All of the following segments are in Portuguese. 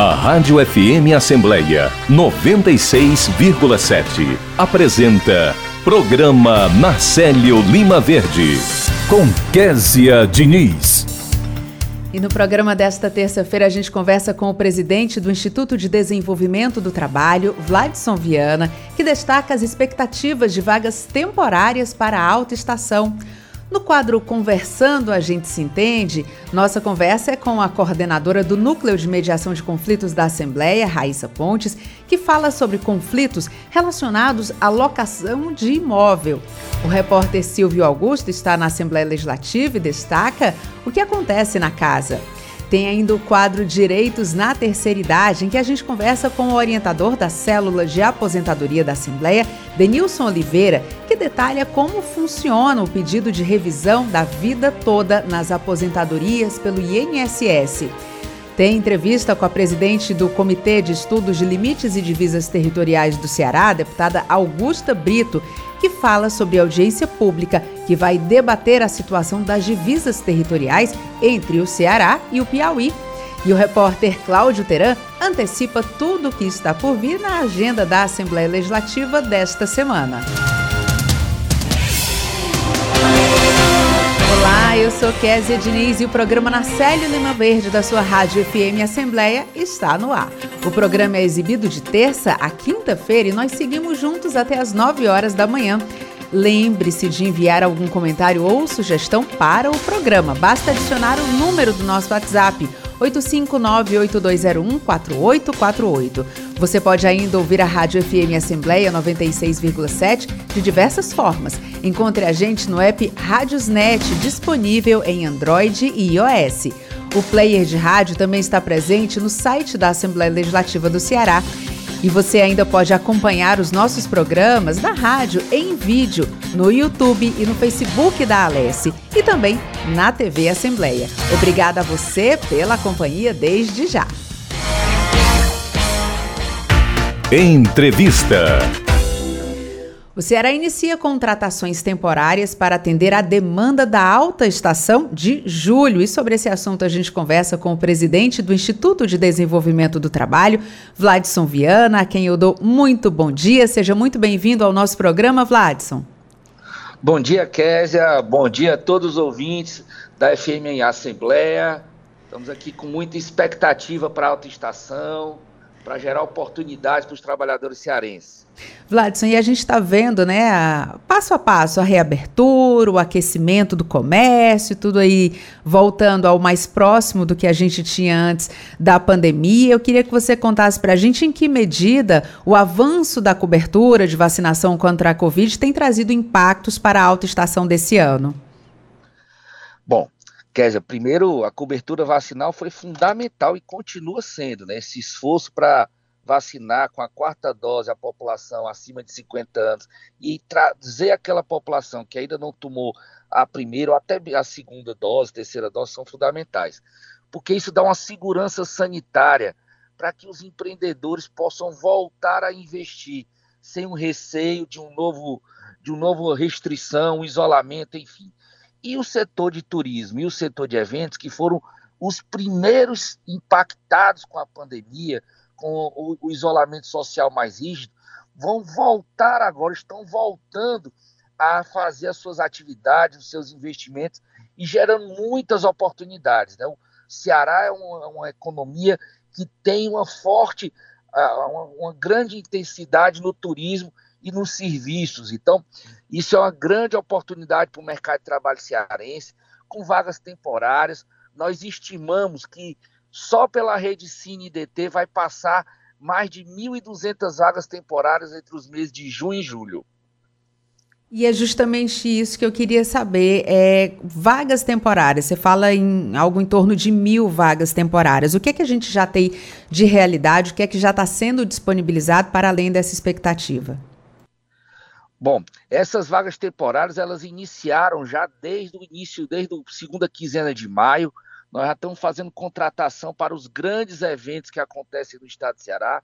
A Rádio FM Assembleia 96,7 apresenta Programa Marcelo Lima Verde com Késia Diniz. E no programa desta terça-feira a gente conversa com o presidente do Instituto de Desenvolvimento do Trabalho, Vladson Viana, que destaca as expectativas de vagas temporárias para a alta estação. No quadro Conversando a gente se entende, nossa conversa é com a coordenadora do Núcleo de Mediação de Conflitos da Assembleia, Raíssa Pontes, que fala sobre conflitos relacionados à locação de imóvel. O repórter Silvio Augusto está na Assembleia Legislativa e destaca o que acontece na casa. Tem ainda o quadro Direitos na Terceira Idade, em que a gente conversa com o orientador da Célula de Aposentadoria da Assembleia, Denilson Oliveira, que detalha como funciona o pedido de revisão da vida toda nas aposentadorias pelo INSS. Tem entrevista com a presidente do Comitê de Estudos de Limites e Divisas Territoriais do Ceará, deputada Augusta Brito, que fala sobre audiência pública que vai debater a situação das divisas territoriais entre o Ceará e o Piauí. E o repórter Cláudio Teran antecipa tudo o que está por vir na agenda da Assembleia Legislativa desta semana. Olá, eu sou Kézia Diniz e o programa Na Célio Lima Verde da sua Rádio FM Assembleia está no ar. O programa é exibido de terça a quinta-feira e nós seguimos juntos até as 9 horas da manhã. Lembre-se de enviar algum comentário ou sugestão para o programa. Basta adicionar o número do nosso WhatsApp 859-8201-4848. Você pode ainda ouvir a Rádio FM Assembleia 96,7 de diversas formas. Encontre a gente no app Rádiosnet, disponível em Android e iOS. O player de rádio também está presente no site da Assembleia Legislativa do Ceará. E você ainda pode acompanhar os nossos programas na rádio em vídeo, no YouTube e no Facebook da Alesse e também na TV Assembleia. Obrigada a você pela companhia desde já. Entrevista. O Ceará inicia contratações temporárias para atender a demanda da alta estação de julho. E sobre esse assunto a gente conversa com o presidente do Instituto de Desenvolvimento do Trabalho, Vladson Viana, a quem eu dou muito bom dia. Seja muito bem-vindo ao nosso programa, Vladson. Bom dia, Késia. Bom dia a todos os ouvintes da FM Assembleia. Estamos aqui com muita expectativa para a alta estação, para gerar oportunidades para os trabalhadores cearenses. Vladson, e a gente está vendo, né, a, passo a passo, a reabertura, o aquecimento do comércio, tudo aí voltando ao mais próximo do que a gente tinha antes da pandemia. Eu queria que você contasse para a gente em que medida o avanço da cobertura de vacinação contra a Covid tem trazido impactos para a alta estação desse ano. Kézia, primeiro, a cobertura vacinal foi fundamental e continua sendo, né? Esse esforço para vacinar com a quarta dose a população acima de 50 anos e trazer aquela população que ainda não tomou a primeira ou até a segunda dose, terceira dose, são fundamentais. Porque isso dá uma segurança sanitária para que os empreendedores possam voltar a investir sem o receio de um novo de uma nova restrição, isolamento, enfim. E o setor de turismo e o setor de eventos, que foram os primeiros impactados com a pandemia, com o, o isolamento social mais rígido, vão voltar agora, estão voltando a fazer as suas atividades, os seus investimentos e gerando muitas oportunidades. Né? O Ceará é uma, uma economia que tem uma forte, uma, uma, grande intensidade no turismo e nos serviços. Então, isso é uma grande oportunidade para o mercado de trabalho cearense, com vagas temporárias. Nós estimamos que só pela rede Cine DT vai passar mais de 1.200 vagas temporárias entre os meses de junho e julho. E é justamente isso que eu queria saber. É, vagas temporárias, você fala em algo em torno de mil vagas temporárias. O que é que a gente já tem de realidade? O que é que já está sendo disponibilizado para além dessa expectativa? Bom, essas vagas temporárias elas iniciaram já desde o início, desde a segunda quinzena de maio. Nós já estamos fazendo contratação para os grandes eventos que acontecem no estado de Ceará,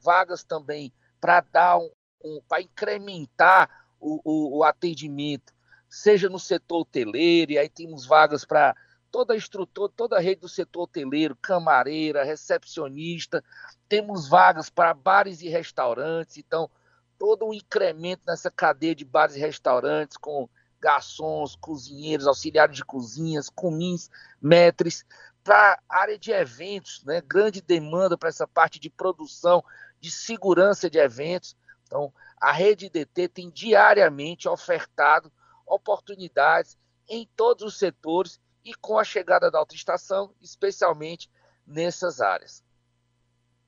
vagas também para dar um, um para incrementar o, o, o, atendimento, seja no setor hoteleiro, e aí temos vagas para toda a estrutura, toda a rede do setor hoteleiro, camareira, recepcionista, temos vagas para bares e restaurantes, então todo um incremento nessa cadeia de bares e restaurantes com garçons, cozinheiros, auxiliares de cozinhas, comins, metres, para área de eventos, né? grande demanda para essa parte de produção, de segurança de eventos. Então, a rede DT tem diariamente ofertado oportunidades em todos os setores e com a chegada da autoestação, especialmente nessas áreas.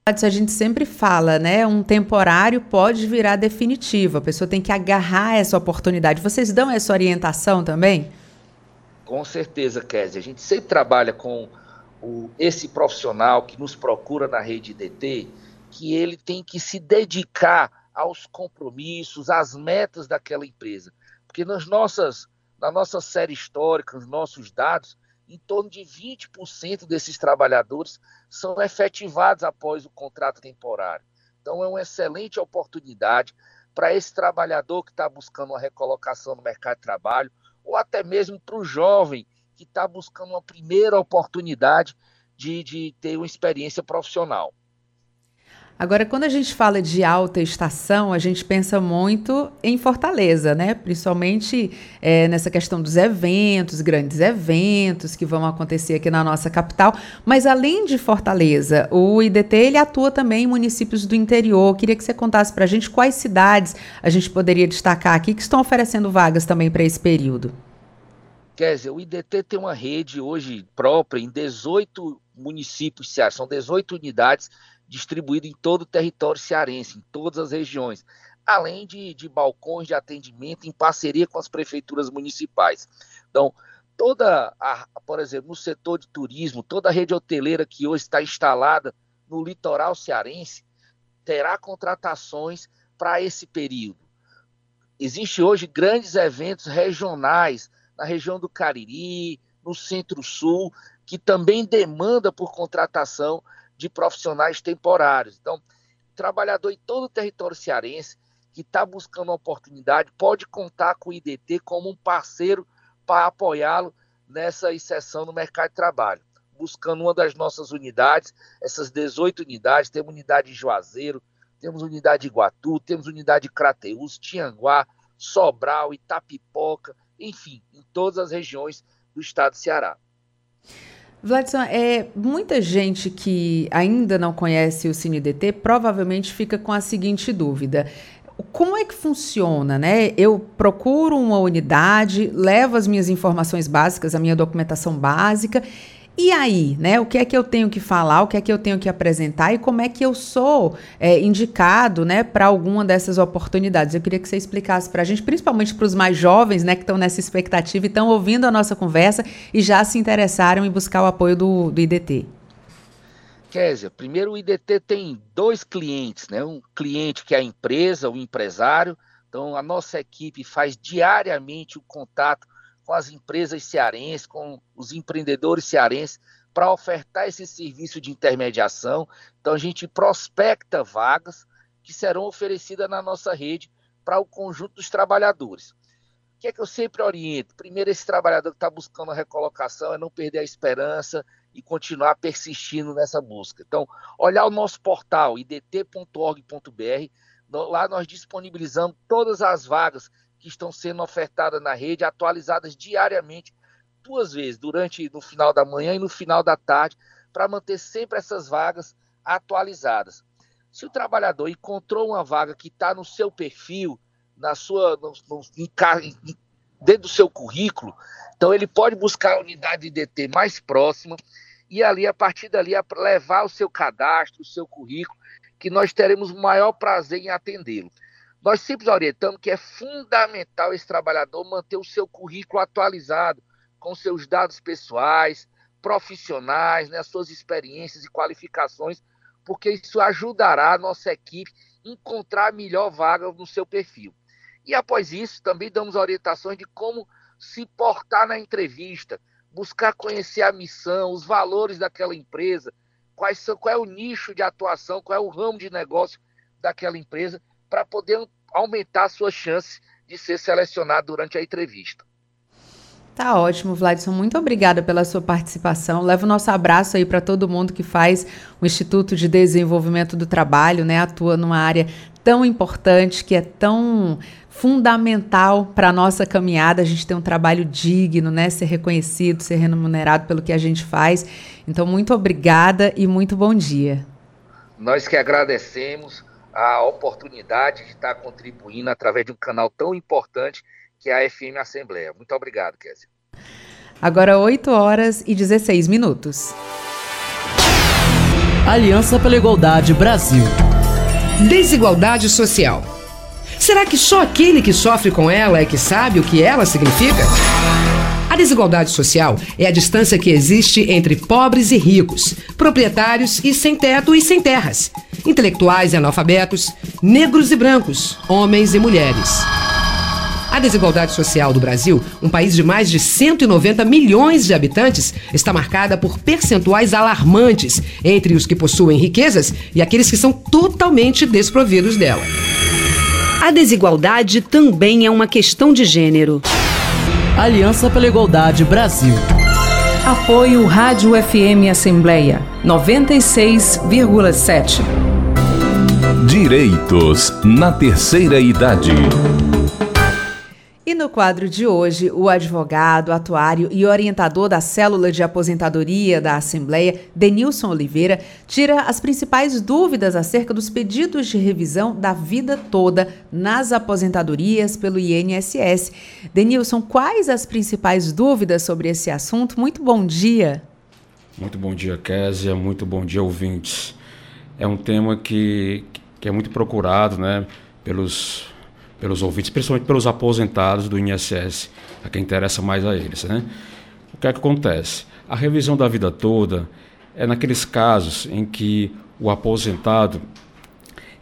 A gente sempre fala, né? Um temporário pode virar definitivo. A pessoa tem que agarrar essa oportunidade. Vocês dão essa orientação também? Com certeza, Kézia. A gente sempre trabalha com o, esse profissional que nos procura na rede DT, que ele tem que se dedicar aos compromissos, às metas daquela empresa. Porque nas nossas, na nossa série histórica, nos nossos dados, em torno de 20% desses trabalhadores são efetivados após o contrato temporário. Então, é uma excelente oportunidade para esse trabalhador que está buscando uma recolocação no mercado de trabalho, ou até mesmo para o jovem que está buscando uma primeira oportunidade de, de ter uma experiência profissional. Agora, quando a gente fala de alta estação, a gente pensa muito em Fortaleza, né? Principalmente é, nessa questão dos eventos, grandes eventos que vão acontecer aqui na nossa capital. Mas além de Fortaleza, o IDT ele atua também em municípios do interior. Queria que você contasse para a gente quais cidades a gente poderia destacar aqui que estão oferecendo vagas também para esse período. Kézia, o IDT tem uma rede hoje própria em 18 municípios, são 18 unidades distribuído em todo o território cearense, em todas as regiões, além de, de balcões de atendimento em parceria com as prefeituras municipais. Então, toda, a, por exemplo, no setor de turismo, toda a rede hoteleira que hoje está instalada no litoral cearense terá contratações para esse período. Existem hoje grandes eventos regionais na região do Cariri, no Centro-Sul, que também demanda por contratação de profissionais temporários. Então, trabalhador em todo o território cearense que está buscando uma oportunidade pode contar com o IDT como um parceiro para apoiá-lo nessa inserção no mercado de trabalho. Buscando uma das nossas unidades, essas 18 unidades, temos unidade de Juazeiro, temos unidade de Iguatu, temos unidade de Crateús, Tianguá, Sobral, Itapipoca, enfim, em todas as regiões do estado de Ceará. Vladson, é, muita gente que ainda não conhece o CineDT provavelmente fica com a seguinte dúvida. Como é que funciona, né? Eu procuro uma unidade, levo as minhas informações básicas, a minha documentação básica e aí, né? O que é que eu tenho que falar, o que é que eu tenho que apresentar e como é que eu sou é, indicado, né, para alguma dessas oportunidades? Eu queria que você explicasse para a gente, principalmente para os mais jovens, né, que estão nessa expectativa e estão ouvindo a nossa conversa e já se interessaram em buscar o apoio do, do IDT. Kézia, primeiro o IDT tem dois clientes, né? Um cliente que é a empresa, o empresário. Então a nossa equipe faz diariamente o contato com as empresas cearenses, com os empreendedores cearenses, para ofertar esse serviço de intermediação. Então, a gente prospecta vagas que serão oferecidas na nossa rede para o conjunto dos trabalhadores. O que é que eu sempre oriento? Primeiro, esse trabalhador que está buscando a recolocação é não perder a esperança e continuar persistindo nessa busca. Então, olhar o nosso portal idt.org.br, lá nós disponibilizamos todas as vagas que estão sendo ofertadas na rede, atualizadas diariamente, duas vezes, durante no final da manhã e no final da tarde, para manter sempre essas vagas atualizadas. Se o trabalhador encontrou uma vaga que está no seu perfil, na sua, no, no, em, dentro do seu currículo, então ele pode buscar a unidade de DT mais próxima e ali, a partir dali, levar o seu cadastro, o seu currículo, que nós teremos o maior prazer em atendê-lo. Nós sempre orientamos que é fundamental esse trabalhador manter o seu currículo atualizado com seus dados pessoais, profissionais, né, suas experiências e qualificações, porque isso ajudará a nossa equipe a encontrar a melhor vaga no seu perfil. E após isso, também damos orientações de como se portar na entrevista, buscar conhecer a missão, os valores daquela empresa, quais são, qual é o nicho de atuação, qual é o ramo de negócio daquela empresa, para poder aumentar a sua chance de ser selecionado durante a entrevista. Tá ótimo, Vladson. Muito obrigada pela sua participação. Leva o nosso abraço aí para todo mundo que faz o Instituto de Desenvolvimento do Trabalho, né? Atua numa área tão importante, que é tão fundamental para a nossa caminhada. A gente ter um trabalho digno, né? Ser reconhecido, ser remunerado pelo que a gente faz. Então, muito obrigada e muito bom dia. Nós que agradecemos a oportunidade de estar contribuindo através de um canal tão importante que é a FM Assembleia. Muito obrigado, Kézia. Agora 8 horas e 16 minutos. Aliança pela Igualdade Brasil. Desigualdade social. Será que só aquele que sofre com ela é que sabe o que ela significa? A desigualdade social é a distância que existe entre pobres e ricos, proprietários e sem teto e sem terras, intelectuais e analfabetos, negros e brancos, homens e mulheres. A desigualdade social do Brasil, um país de mais de 190 milhões de habitantes, está marcada por percentuais alarmantes entre os que possuem riquezas e aqueles que são totalmente desprovidos dela. A desigualdade também é uma questão de gênero. Aliança pela Igualdade Brasil. Apoio Rádio FM Assembleia 96,7. Direitos na terceira idade. E no quadro de hoje, o advogado, atuário e orientador da célula de aposentadoria da Assembleia, Denilson Oliveira, tira as principais dúvidas acerca dos pedidos de revisão da vida toda nas aposentadorias pelo INSS. Denilson, quais as principais dúvidas sobre esse assunto? Muito bom dia. Muito bom dia, Késia. Muito bom dia, ouvintes. É um tema que, que é muito procurado né, pelos pelos ouvintes, principalmente pelos aposentados do INSS, a quem interessa mais a eles. Né? O que é que acontece? A revisão da vida toda é naqueles casos em que o aposentado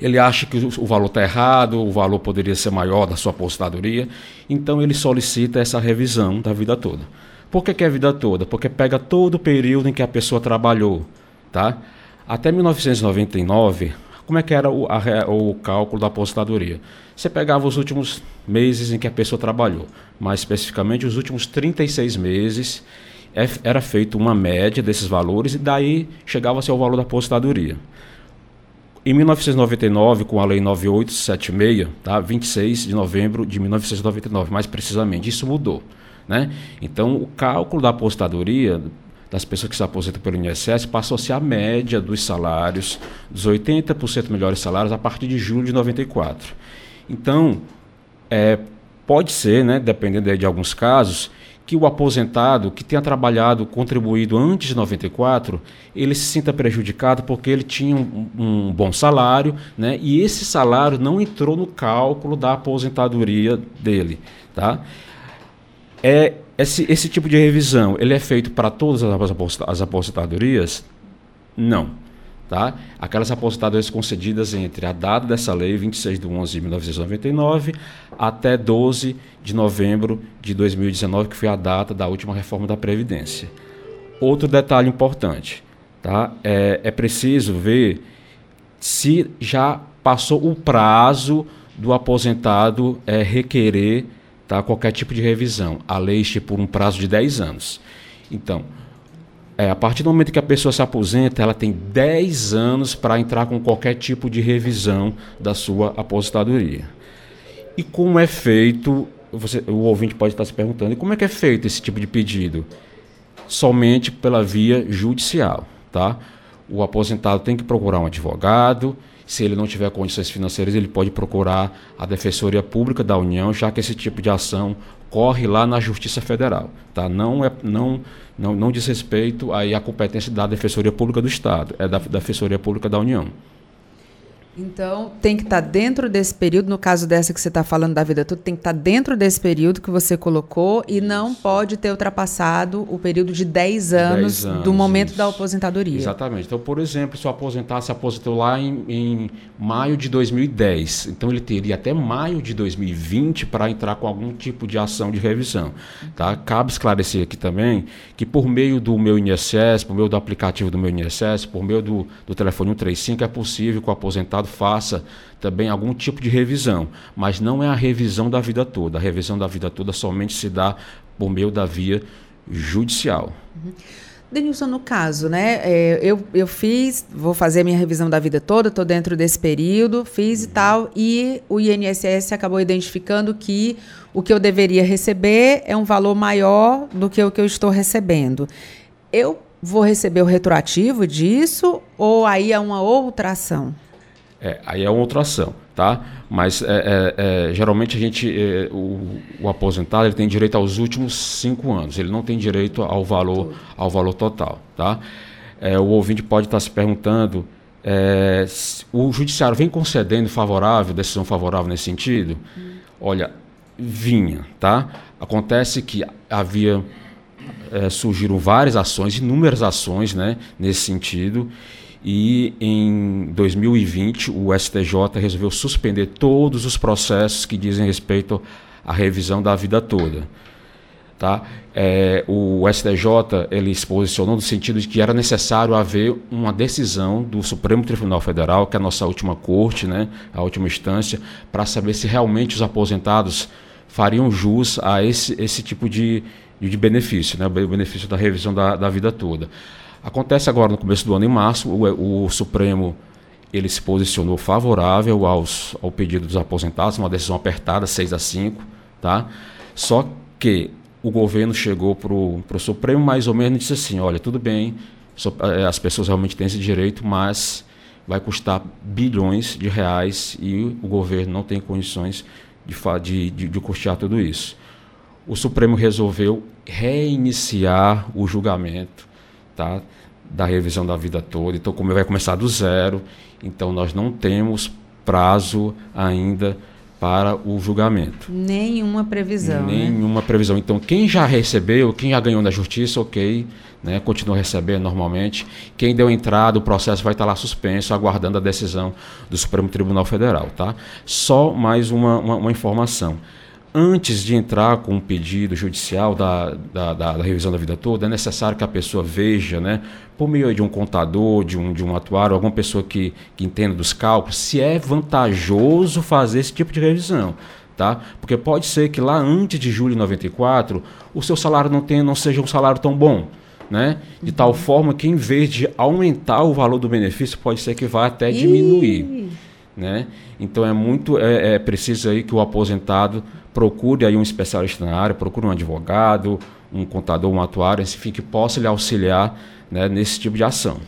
ele acha que o valor está errado, o valor poderia ser maior da sua aposentadoria, então ele solicita essa revisão da vida toda. Por que, que é a vida toda? Porque pega todo o período em que a pessoa trabalhou. Tá? Até 1999, como é que era o, a, o cálculo da aposentadoria? Você pegava os últimos meses em que a pessoa trabalhou, mais especificamente os últimos 36 meses, é, era feita uma média desses valores e daí chegava-se ao valor da aposentadoria. Em 1999, com a Lei 9876, tá? 26 de novembro de 1999, mais precisamente, isso mudou. Né? Então, o cálculo da aposentadoria das pessoas que se aposentam pelo INSS passou a ser a média dos salários, dos 80% melhores salários, a partir de julho de 94. Então, é, pode ser, né, dependendo de alguns casos, que o aposentado que tenha trabalhado, contribuído antes de 94, ele se sinta prejudicado porque ele tinha um, um, bom salário, né? E esse salário não entrou no cálculo da aposentadoria dele, tá? É esse, esse tipo de revisão, ele é feito para todas as aposentadorias? Não. Tá? Aquelas aposentadorias concedidas entre a data dessa lei, 26 de 11 de 1999, até 12 de novembro de 2019, que foi a data da última reforma da Previdência. Outro detalhe importante, tá? é, é preciso ver se já passou o prazo do aposentado é, requerer tá? qualquer tipo de revisão. A lei estipula um prazo de 10 anos. Então, é, a partir do momento que a pessoa se aposenta, ela tem 10 anos para entrar com qualquer tipo de revisão da sua aposentadoria. E como é feito, você, o ouvinte pode estar se perguntando, como é que é feito esse tipo de pedido? Somente pela via judicial. Tá? O aposentado tem que procurar um advogado, se ele não tiver condições financeiras, ele pode procurar a Defensoria Pública da União, já que esse tipo de ação corre lá na Justiça Federal. Tá? Não, é, não, não, não diz respeito aí à competência da Defensoria Pública do Estado, é da Defensoria Pública da União. Então, tem que estar tá dentro desse período, no caso dessa que você está falando da vida toda, tem que estar tá dentro desse período que você colocou e não pode ter ultrapassado o período de 10 anos, 10 anos do momento isso. da aposentadoria. Exatamente. Então, por exemplo, se o aposentar se aposentou lá em, em maio de 2010, então ele teria até maio de 2020 para entrar com algum tipo de ação de revisão. Tá? Cabe esclarecer aqui também que por meio do meu INSS, por meio do aplicativo do meu INSS, por meio do, do telefone 135, é possível que o aposentado faça também algum tipo de revisão, mas não é a revisão da vida toda. A revisão da vida toda somente se dá por meio da via judicial. Uhum. Denilson, no caso, né? É, eu, eu fiz, vou fazer a minha revisão da vida toda, estou dentro desse período, fiz e tal, e o INSS acabou identificando que o que eu deveria receber é um valor maior do que o que eu estou recebendo. Eu vou receber o retroativo disso ou aí é uma outra ação? É, aí é outra ação, tá? Mas é, é, é geralmente a gente, é, o, o, aposentado ele tem direito aos últimos cinco anos, ele não tem direito ao valor, ao valor total, tá? É, o ouvinte pode estar se perguntando, o judiciário vem concedendo favorável, decisão favorável nesse sentido? Hum. Olha, vinha, tá? Acontece que havia surgiram várias ações, inúmeras ações, né, nesse sentido e em 2020 o STJ resolveu suspender todos os processos que dizem respeito à revisão da vida toda. Tá? É, o STJ ele se posicionou no sentido de que era necessário haver uma decisão do Supremo Tribunal Federal, que é a nossa última corte, né, a última instância, para saber se realmente os aposentados fariam jus a esse, esse tipo de, de benefício, né, o benefício da revisão da, da vida toda. Acontece agora no começo do ano, em março, o, o Supremo ele se posicionou favorável aos, ao pedido dos aposentados, uma decisão apertada, 6 a 5, tá? Só que o governo chegou para o Supremo mais ou menos e disse assim, olha, tudo bem, eh, as pessoas realmente têm esse direito, mas vai custar bilhões de reais e o governo não tem condições de, de, de, de custear tudo isso. O Supremo resolveu reiniciar o julgamento tá? Da revisão da vida toda. Então, como vai começar do zero, então nós não temos prazo ainda para o julgamento. Nenhuma previsão. Né? Nenhuma né? previsão. Então, quem já recebeu, quem já ganhou na justiça, ok, né, continua recebendo normalmente. Quem deu entrada, o processo vai estar lá suspenso, aguardando a decisão do Supremo Tribunal Federal. Tá? Só mais uma, uma, uma informação antes de entrar com um pedido judicial da, da, da, da, revisão da vida toda, é necessário que a pessoa veja, né, por meio de um contador, de um, de um atuário, alguma pessoa que, que entenda dos cálculos, se é vantajoso fazer esse tipo de revisão. Tá? Porque pode ser que lá antes de julho de 94 o seu salário não, tenha, não seja um salário tão bom. Né? De uhum. tal forma que, em vez de aumentar o valor do benefício, pode ser que vá até diminuir. Né? Então é muito é, é preciso aí que o aposentado procure aí um especialista na área, procure um advogado, um contador, um atuário, enfim, que possa lhe auxiliar né, nesse tipo de ação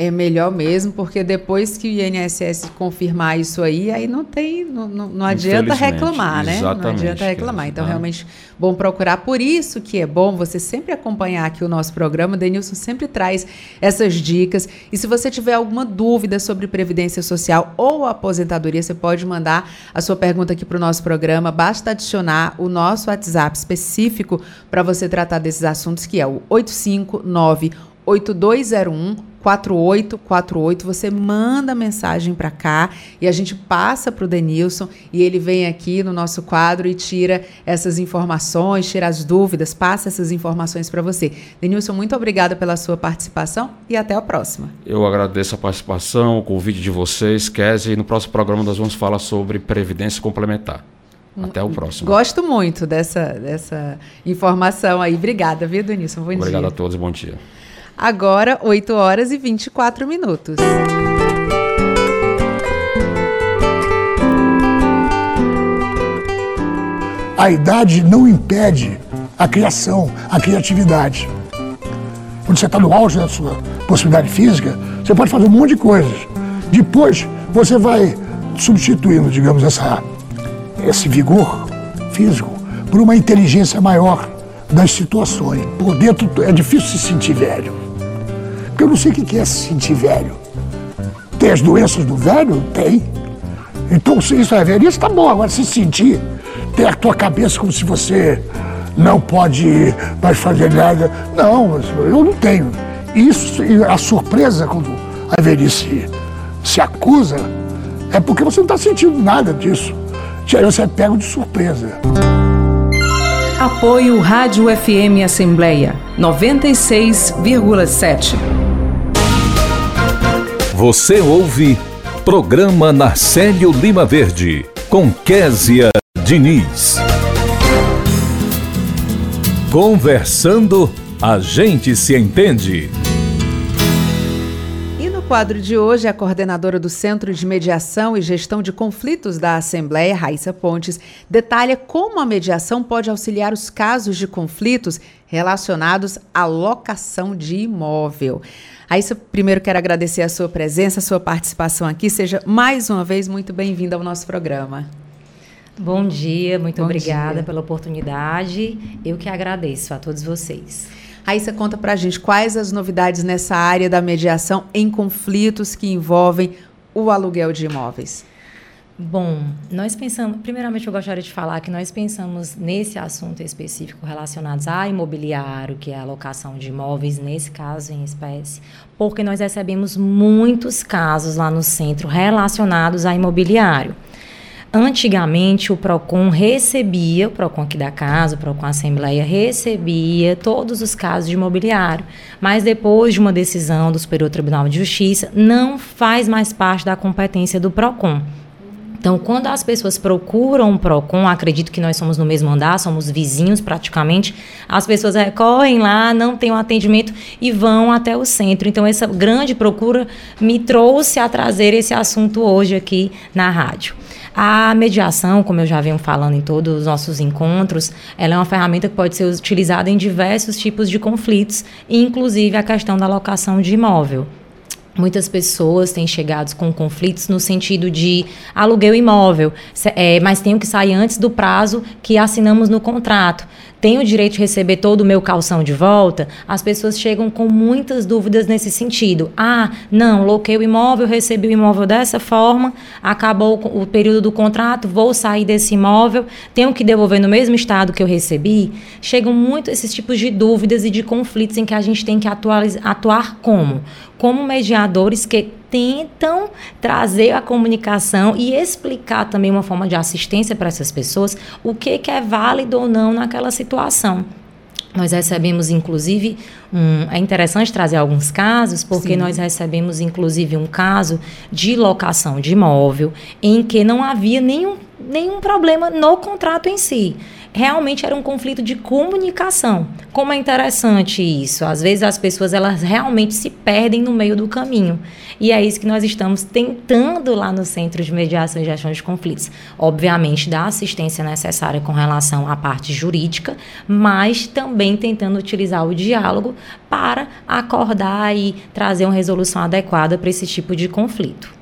é melhor mesmo, porque depois que o INSS confirmar isso aí, aí não tem, não, não, não adianta reclamar, né? Não adianta reclamar. Então, realmente, bom procurar. Por isso que é bom você sempre acompanhar aqui o nosso programa. O Denilson sempre traz essas dicas. E se você tiver alguma dúvida sobre Previdência Social ou aposentadoria, você pode mandar a sua pergunta aqui para o nosso programa. Basta adicionar o nosso WhatsApp específico para você tratar desses assuntos, que é o 859 8201 4848, você manda mensagem para cá e a gente passa para o Denilson e ele vem aqui no nosso quadro e tira essas informações, tira as dúvidas, passa essas informações para você. Denilson, muito obrigada pela sua participação e até a próxima. Eu agradeço a participação, o convite de vocês, Kézia, e no próximo programa nós vamos falar sobre previdência complementar. Até o próximo. Gosto muito dessa, dessa informação aí. Obrigada, viu, Denilson? Bom Obrigado dia. a todos, bom dia. Agora, 8 horas e 24 minutos. A idade não impede a criação, a criatividade. Quando você está no auge da sua possibilidade física, você pode fazer um monte de coisas. Depois, você vai substituindo, digamos, essa, esse vigor físico por uma inteligência maior das situações. Por dentro é difícil se sentir velho. Porque eu não sei o que é se sentir velho. Tem as doenças do velho? Tem. Então, se isso é velhice, tá bom. Agora, se sentir, ter a tua cabeça como se você não pode mais fazer nada. Não, eu não tenho. Isso, a surpresa quando a velhice se acusa é porque você não está sentindo nada disso. Aí você é pego de surpresa. Apoio Rádio FM Assembleia 96,7. Você ouve Programa Narcélio Lima Verde, com Késia Diniz. Conversando, a gente se entende. E no quadro de hoje, a coordenadora do Centro de Mediação e Gestão de Conflitos da Assembleia, Raíssa Pontes, detalha como a mediação pode auxiliar os casos de conflitos relacionados à locação de imóvel. Raíssa, primeiro quero agradecer a sua presença, a sua participação aqui. Seja mais uma vez muito bem-vinda ao nosso programa. Bom dia, muito Bom obrigada dia. pela oportunidade. Eu que agradeço a todos vocês. Raíssa, conta pra gente quais as novidades nessa área da mediação em conflitos que envolvem o aluguel de imóveis. Bom, nós pensamos, primeiramente eu gostaria de falar que nós pensamos nesse assunto específico relacionados a imobiliário, que é a locação de imóveis, nesse caso em espécie, porque nós recebemos muitos casos lá no centro relacionados a imobiliário. Antigamente, o PROCON recebia, o PROCON aqui da casa, o PROCON Assembleia, recebia todos os casos de imobiliário. Mas depois de uma decisão do Superior Tribunal de Justiça, não faz mais parte da competência do PROCON. Então, quando as pessoas procuram o PROCON, acredito que nós somos no mesmo andar, somos vizinhos praticamente, as pessoas recorrem lá, não têm um atendimento e vão até o centro. Então, essa grande procura me trouxe a trazer esse assunto hoje aqui na rádio. A mediação, como eu já venho falando em todos os nossos encontros, ela é uma ferramenta que pode ser utilizada em diversos tipos de conflitos, inclusive a questão da locação de imóvel. Muitas pessoas têm chegado com conflitos no sentido de aluguel imóvel, é, mas tenho que sair antes do prazo que assinamos no contrato. Tenho o direito de receber todo o meu calção de volta? As pessoas chegam com muitas dúvidas nesse sentido. Ah, não, loquei o imóvel, recebi o imóvel dessa forma, acabou o período do contrato, vou sair desse imóvel, tenho que devolver no mesmo estado que eu recebi? Chegam muito esses tipos de dúvidas e de conflitos em que a gente tem que atuar como? Como mediadores que tentam trazer a comunicação e explicar também uma forma de assistência para essas pessoas o que, que é válido ou não naquela situação. Nós recebemos, inclusive, um, é interessante trazer alguns casos, porque Sim. nós recebemos, inclusive, um caso de locação de imóvel em que não havia nenhum, nenhum problema no contrato em si. Realmente era um conflito de comunicação. Como é interessante isso. Às vezes as pessoas elas realmente se perdem no meio do caminho. E é isso que nós estamos tentando lá no Centro de Mediação e Gestão de Conflitos. Obviamente, dar assistência necessária com relação à parte jurídica, mas também tentando utilizar o diálogo para acordar e trazer uma resolução adequada para esse tipo de conflito.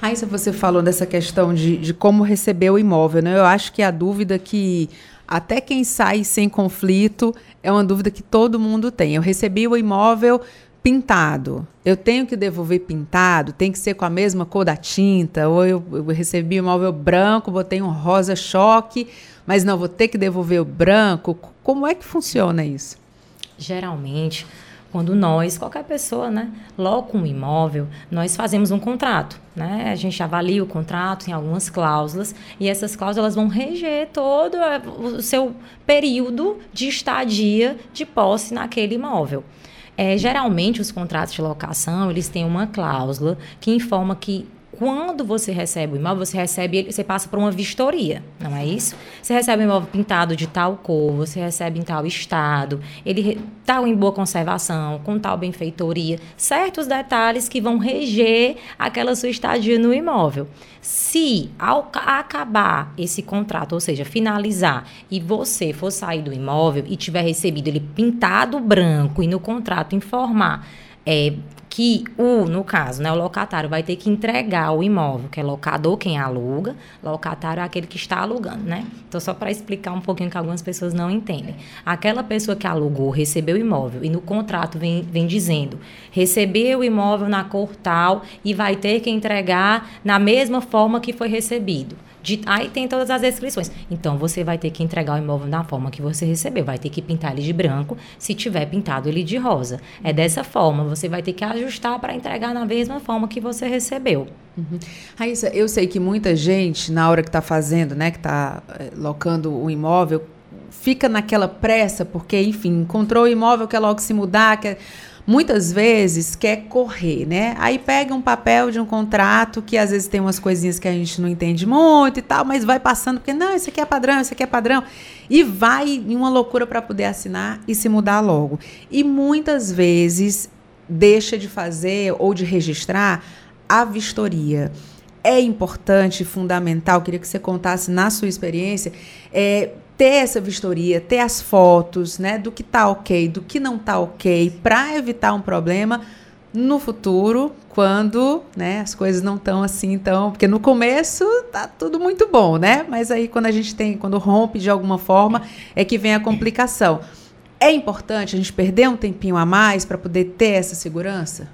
Raíssa, você falou dessa questão de, de como receber o imóvel, né? Eu acho que a dúvida que até quem sai sem conflito é uma dúvida que todo mundo tem. Eu recebi o imóvel pintado. Eu tenho que devolver pintado? Tem que ser com a mesma cor da tinta? Ou eu, eu recebi o imóvel branco, botei um rosa choque, mas não, vou ter que devolver o branco? Como é que funciona isso? Geralmente, quando nós, qualquer pessoa, né, loca um imóvel, nós fazemos um contrato, né? A gente avalia o contrato em algumas cláusulas e essas cláusulas vão reger todo eh, o seu período de estadia de posse naquele imóvel. É, geralmente, os contratos de locação, eles têm uma cláusula que informa que quando você recebe o imóvel, você recebe ele, você passa por uma vistoria, não é isso? Você recebe o imóvel pintado de tal cor, você recebe em tal estado, ele está em boa conservação, com tal benfeitoria, certos detalhes que vão reger aquela sua estadia no imóvel. Se ao ca- acabar esse contrato, ou seja, finalizar, e você for sair do imóvel e tiver recebido ele pintado branco e no contrato informar é, que o, no caso, né, o locatário vai ter que entregar o imóvel, que é locador quem aluga, locatário é aquele que está alugando, né? Então, só para explicar um pouquinho que algumas pessoas não entendem. Aquela pessoa que alugou, recebeu o imóvel e no contrato vem, vem dizendo, recebeu o imóvel na cor tal e vai ter que entregar na mesma forma que foi recebido. De- aí tem todas as descrições. Então você vai ter que entregar o imóvel da forma que você recebeu. Vai ter que pintar ele de branco, se tiver pintado ele de rosa. É dessa forma. Você vai ter que ajustar para entregar na mesma forma que você recebeu. Raíssa, eu sei que muita gente, na hora que está fazendo, né, que está locando o imóvel, fica naquela pressa, porque, enfim, encontrou o imóvel, quer logo se mudar, quer... muitas vezes quer correr, né? Aí pega um papel de um contrato que às vezes tem umas coisinhas que a gente não entende muito e tal, mas vai passando porque não, isso aqui é padrão, isso aqui é padrão e vai em uma loucura para poder assinar e se mudar logo. E muitas vezes deixa de fazer ou de registrar a vistoria. É importante, fundamental, queria que você contasse na sua experiência, é, ter essa vistoria, ter as fotos, né, do que tá ok, do que não tá ok, para evitar um problema no futuro, quando, né, as coisas não estão assim, então, porque no começo tá tudo muito bom, né? Mas aí quando a gente tem, quando rompe de alguma forma, é que vem a complicação. É importante a gente perder um tempinho a mais para poder ter essa segurança?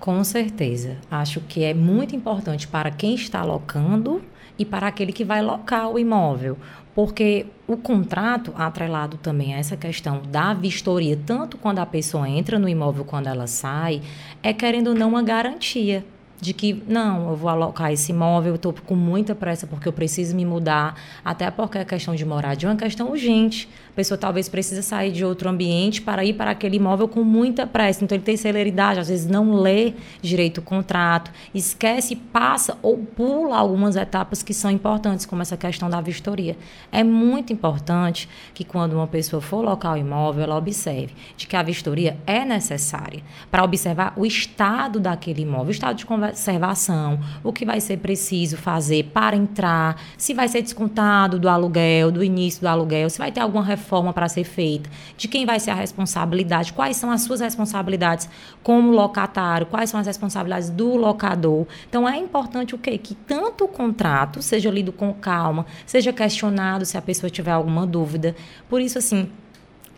Com certeza. Acho que é muito importante para quem está locando e para aquele que vai locar o imóvel. Porque o contrato, atrelado também a essa questão da vistoria, tanto quando a pessoa entra no imóvel quando ela sai, é querendo ou não uma garantia de que não, eu vou alocar esse imóvel, eu estou com muita pressa porque eu preciso me mudar, até porque a questão de moradia é uma questão urgente. A pessoa talvez precisa sair de outro ambiente para ir para aquele imóvel com muita pressa. Então ele tem celeridade, às vezes não lê direito o contrato, esquece, passa ou pula algumas etapas que são importantes, como essa questão da vistoria. É muito importante que quando uma pessoa for locar o imóvel, ela observe de que a vistoria é necessária para observar o estado daquele imóvel, o estado de conservação, o que vai ser preciso fazer para entrar, se vai ser descontado do aluguel, do início do aluguel, se vai ter alguma reforma para ser feita, de quem vai ser a responsabilidade, quais são as suas responsabilidades como locatário, quais são as responsabilidades do locador. Então é importante o quê? Que tanto o contrato seja lido com calma, seja questionado se a pessoa tiver alguma dúvida. Por isso, assim,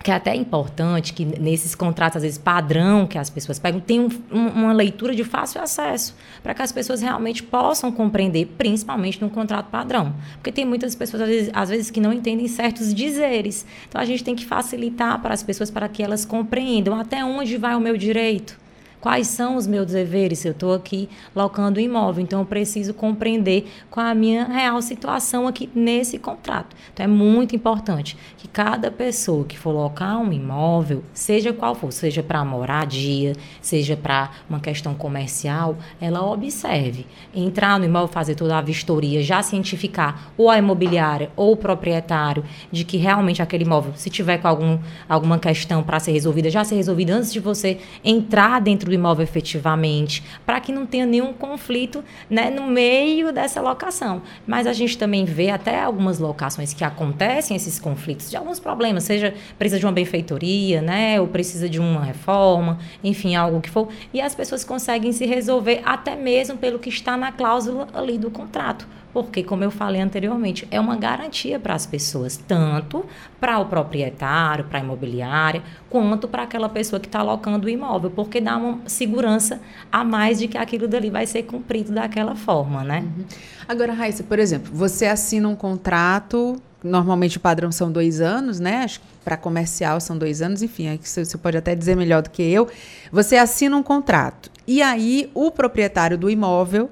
que é até importante que nesses contratos, às vezes, padrão que as pessoas pegam, tem um, um, uma leitura de fácil acesso, para que as pessoas realmente possam compreender, principalmente no contrato padrão. Porque tem muitas pessoas, às vezes, às vezes, que não entendem certos dizeres. Então, a gente tem que facilitar para as pessoas para que elas compreendam até onde vai o meu direito quais são os meus deveres se eu estou aqui locando imóvel. Então, eu preciso compreender qual a minha real situação aqui nesse contrato. Então, é muito importante que cada pessoa que for locar um imóvel, seja qual for, seja para moradia, seja para uma questão comercial, ela observe. Entrar no imóvel, fazer toda a vistoria, já cientificar ou a imobiliária ou o proprietário de que realmente aquele imóvel, se tiver com algum, alguma questão para ser resolvida, já ser resolvida antes de você entrar dentro do imóvel efetivamente, para que não tenha nenhum conflito né, no meio dessa locação. Mas a gente também vê até algumas locações que acontecem esses conflitos de alguns problemas, seja precisa de uma benfeitoria, né, ou precisa de uma reforma, enfim, algo que for, e as pessoas conseguem se resolver até mesmo pelo que está na cláusula ali do contrato porque, como eu falei anteriormente, é uma garantia para as pessoas, tanto para o proprietário, para a imobiliária, quanto para aquela pessoa que está alocando o imóvel, porque dá uma segurança a mais de que aquilo dali vai ser cumprido daquela forma, né? Uhum. Agora, Raíssa, por exemplo, você assina um contrato, normalmente o padrão são dois anos, né? Acho que para comercial são dois anos, enfim, você pode até dizer melhor do que eu. Você assina um contrato e aí o proprietário do imóvel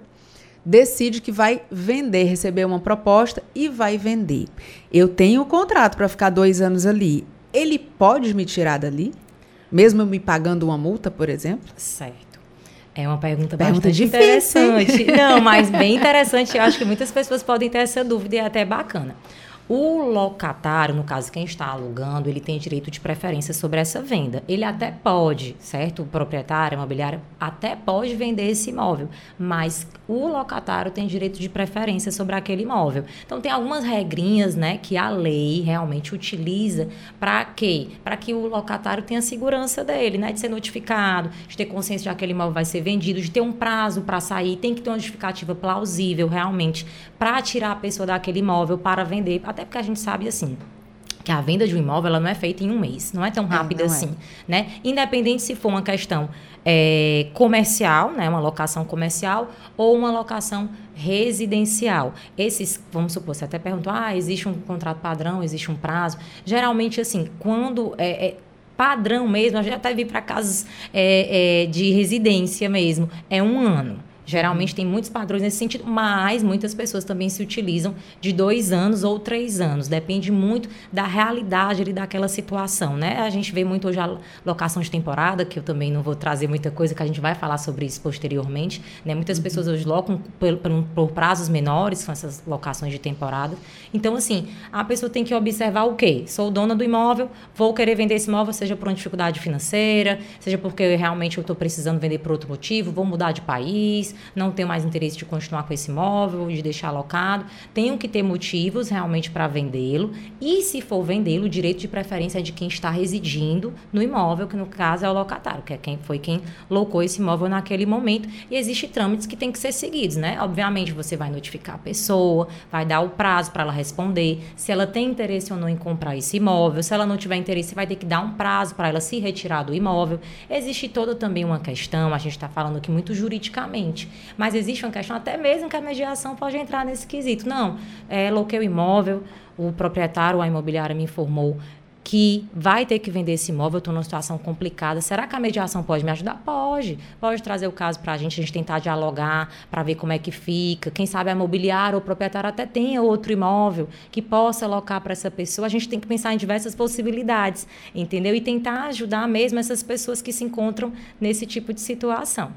decide que vai vender, receber uma proposta e vai vender. Eu tenho o contrato para ficar dois anos ali. Ele pode me tirar dali? Mesmo me pagando uma multa, por exemplo? Certo. É uma pergunta, pergunta bastante difícil. interessante. Não, mas bem interessante. Eu acho que muitas pessoas podem ter essa dúvida e é até bacana. O locatário, no caso quem está alugando, ele tem direito de preferência sobre essa venda. Ele até pode, certo? O proprietário, imobiliário, até pode vender esse imóvel, mas o locatário tem direito de preferência sobre aquele imóvel. Então tem algumas regrinhas, né, que a lei realmente utiliza para quê? Para que o locatário tenha segurança dele, né, de ser notificado, de ter consciência de que aquele imóvel vai ser vendido, de ter um prazo para sair, tem que ter uma justificativa plausível realmente para tirar a pessoa daquele imóvel para vender, até porque a gente sabe assim, que a venda de um imóvel ela não é feita em um mês, não é tão rápida é, assim, é. né? Independente se for uma questão é, comercial, né, uma locação comercial ou uma locação residencial. Esses, vamos supor, você até perguntou, ah, existe um contrato padrão, existe um prazo. Geralmente, assim, quando é, é padrão mesmo, a gente até vi para casos é, é, de residência mesmo, é um ano Geralmente tem muitos padrões nesse sentido, mas muitas pessoas também se utilizam de dois anos ou três anos. Depende muito da realidade ali daquela situação, né? A gente vê muito hoje a locação de temporada, que eu também não vou trazer muita coisa, que a gente vai falar sobre isso posteriormente. Né? Muitas uhum. pessoas hoje locam por, por, por, prazos menores com essas locações de temporada. Então, assim, a pessoa tem que observar o quê? Sou dona do imóvel, vou querer vender esse imóvel, seja por uma dificuldade financeira, seja porque realmente eu estou precisando vender por outro motivo, vou mudar de país, não tenho mais interesse de continuar com esse imóvel, de deixar alocado. Tenho que ter motivos realmente para vendê-lo. E se for vendê-lo, o direito de preferência é de quem está residindo no imóvel, que no caso é o locatário, que é quem foi quem locou esse imóvel naquele momento. E existem trâmites que têm que ser seguidos, né? Obviamente, você vai notificar a pessoa, vai dar o prazo para ela responder, se ela tem interesse ou não em comprar esse imóvel. Se ela não tiver interesse, vai ter que dar um prazo para ela se retirar do imóvel. Existe toda também uma questão, a gente está falando aqui muito juridicamente, mas existe uma questão até mesmo que a mediação pode entrar nesse quesito. Não, é, loquei o imóvel, o proprietário, a imobiliária me informou que vai ter que vender esse imóvel, estou numa situação complicada. Será que a mediação pode me ajudar? Pode. Pode trazer o caso para a gente, a gente tentar dialogar para ver como é que fica. Quem sabe a imobiliária ou o proprietário até tenha outro imóvel que possa alocar para essa pessoa. A gente tem que pensar em diversas possibilidades, entendeu? E tentar ajudar mesmo essas pessoas que se encontram nesse tipo de situação.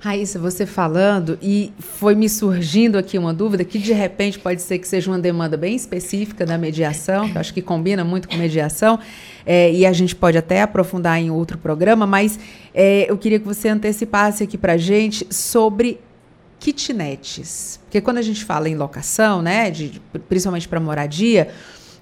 Raíssa, você falando, e foi me surgindo aqui uma dúvida que de repente pode ser que seja uma demanda bem específica da mediação, que eu acho que combina muito com mediação, é, e a gente pode até aprofundar em outro programa, mas é, eu queria que você antecipasse aqui para gente sobre kitnets. Porque quando a gente fala em locação, né, de, principalmente para moradia,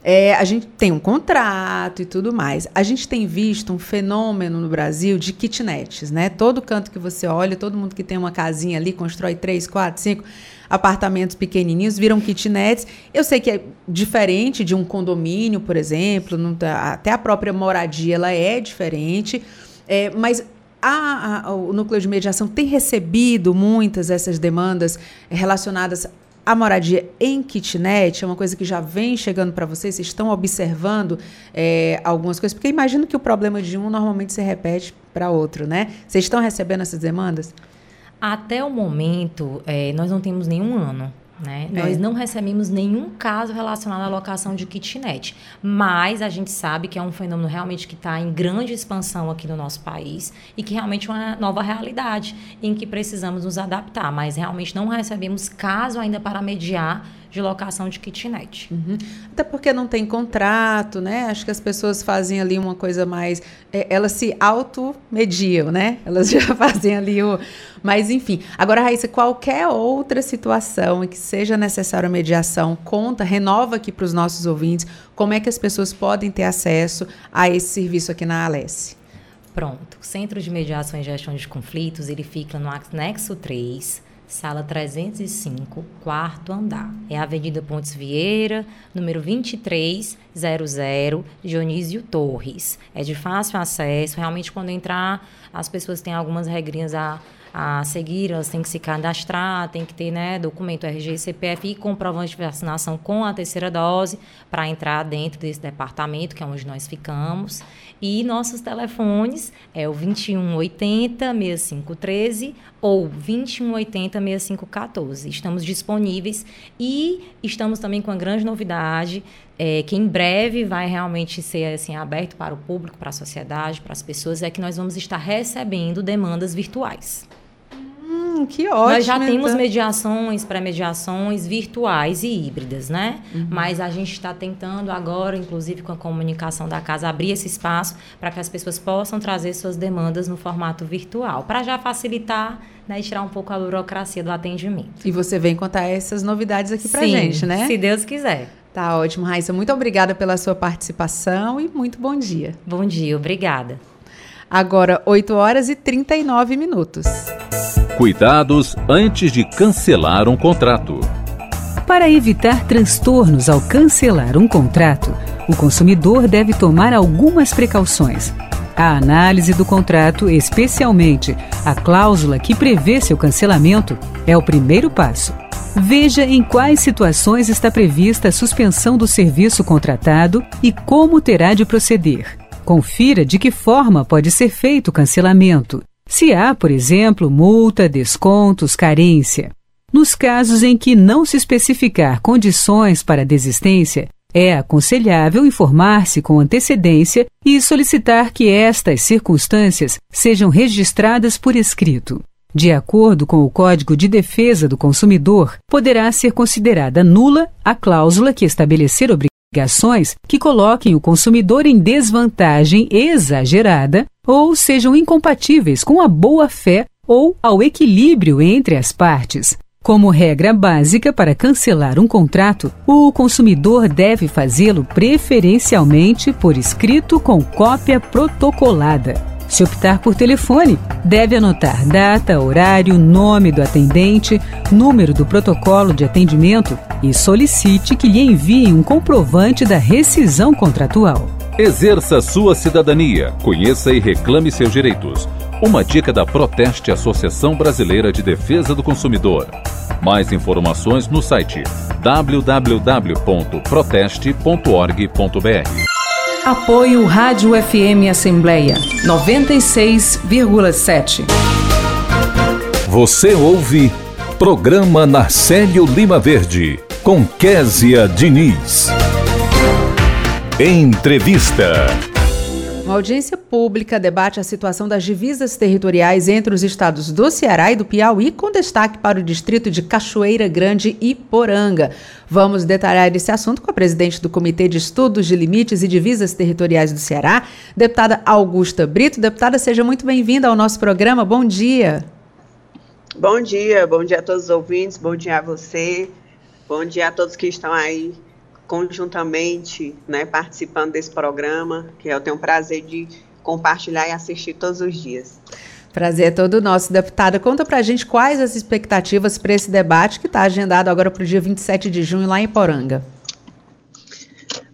é, a gente tem um contrato e tudo mais. A gente tem visto um fenômeno no Brasil de kitnets, né? Todo canto que você olha, todo mundo que tem uma casinha ali, constrói três, quatro, cinco apartamentos pequenininhos, viram kitnets. Eu sei que é diferente de um condomínio, por exemplo, tá, até a própria moradia ela é diferente, é, mas a, a, o núcleo de mediação tem recebido muitas dessas demandas relacionadas a moradia em kitnet é uma coisa que já vem chegando para vocês? Vocês estão observando é, algumas coisas? Porque imagino que o problema de um normalmente se repete para outro, né? Vocês estão recebendo essas demandas? Até o momento, é, nós não temos nenhum ano né? É. Nós não recebemos nenhum caso relacionado à locação de kitnet, mas a gente sabe que é um fenômeno realmente que está em grande expansão aqui no nosso país e que realmente é uma nova realidade em que precisamos nos adaptar, mas realmente não recebemos caso ainda para mediar de locação de kitnet. Uhum. Até porque não tem contrato, né? Acho que as pessoas fazem ali uma coisa mais. É, elas se automediam, né? Elas já fazem ali o. Mas, enfim. Agora, Raíssa, qualquer outra situação em que seja necessária a mediação, conta, renova aqui para os nossos ouvintes como é que as pessoas podem ter acesso a esse serviço aqui na Alesse. Pronto. O Centro de Mediação e Gestão de Conflitos, ele fica no anexo 3, sala 305, quarto andar. É a Avenida Pontes Vieira, número 2300, Dionísio Torres. É de fácil acesso, realmente quando entrar, as pessoas têm algumas regrinhas a a seguir, elas têm que se cadastrar, tem que ter né, documento RG, CPF e comprovante de vacinação com a terceira dose para entrar dentro desse departamento, que é onde nós ficamos. E nossos telefones é o 2180 6513 ou 2180 6514. Estamos disponíveis e estamos também com a grande novidade é, que em breve vai realmente ser assim aberto para o público, para a sociedade, para as pessoas, é que nós vamos estar recebendo demandas virtuais. Hum, que ótimo. Nós já temos então. mediações, pré-mediações virtuais e híbridas, né? Uhum. Mas a gente está tentando agora, inclusive com a comunicação da casa, abrir esse espaço para que as pessoas possam trazer suas demandas no formato virtual, para já facilitar né, e tirar um pouco a burocracia do atendimento. E você vem contar essas novidades aqui para gente, né? Se Deus quiser. Tá ótimo, Raíssa. Muito obrigada pela sua participação e muito bom dia. Bom dia, obrigada. Agora, 8 horas e 39 minutos. Cuidados antes de cancelar um contrato. Para evitar transtornos ao cancelar um contrato, o consumidor deve tomar algumas precauções. A análise do contrato, especialmente a cláusula que prevê seu cancelamento, é o primeiro passo. Veja em quais situações está prevista a suspensão do serviço contratado e como terá de proceder. Confira de que forma pode ser feito o cancelamento. Se há, por exemplo, multa, descontos, carência. Nos casos em que não se especificar condições para desistência, é aconselhável informar-se com antecedência e solicitar que estas circunstâncias sejam registradas por escrito. De acordo com o Código de Defesa do Consumidor, poderá ser considerada nula a cláusula que estabelecer obrigações que coloquem o consumidor em desvantagem exagerada ou sejam incompatíveis com a boa-fé ou ao equilíbrio entre as partes, como regra básica para cancelar um contrato, o consumidor deve fazê-lo preferencialmente por escrito com cópia protocolada. Se optar por telefone, deve anotar data, horário, nome do atendente, número do protocolo de atendimento e solicite que lhe envie um comprovante da rescisão contratual. Exerça sua cidadania, conheça e reclame seus direitos. Uma dica da Proteste Associação Brasileira de Defesa do Consumidor. Mais informações no site www.proteste.org.br. Apoio Rádio FM Assembleia 96,7. Você ouve Programa Narcélio Lima Verde com Késia Diniz. Entrevista. Uma audiência pública debate a situação das divisas territoriais entre os estados do Ceará e do Piauí, com destaque para o distrito de Cachoeira Grande e Poranga. Vamos detalhar esse assunto com a presidente do Comitê de Estudos de Limites e Divisas Territoriais do Ceará, deputada Augusta Brito. Deputada, seja muito bem-vinda ao nosso programa. Bom dia. Bom dia, bom dia a todos os ouvintes, bom dia a você, bom dia a todos que estão aí conjuntamente, né, participando desse programa, que eu tenho o prazer de compartilhar e assistir todos os dias. Prazer é todo nosso. Deputada, conta pra gente quais as expectativas para esse debate que está agendado agora para o dia 27 de junho lá em Poranga.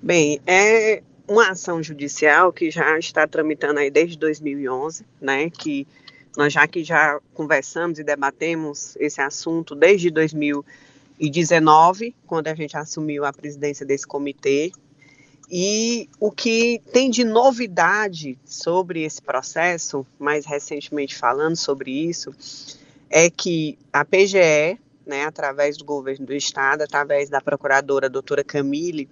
Bem, é uma ação judicial que já está tramitando aí desde 2011, né, que nós já que já conversamos e debatemos esse assunto desde 2011, 2019, quando a gente assumiu a presidência desse comitê. E o que tem de novidade sobre esse processo, mais recentemente falando sobre isso, é que a PGE, né, através do governo do estado, através da procuradora doutora Camille,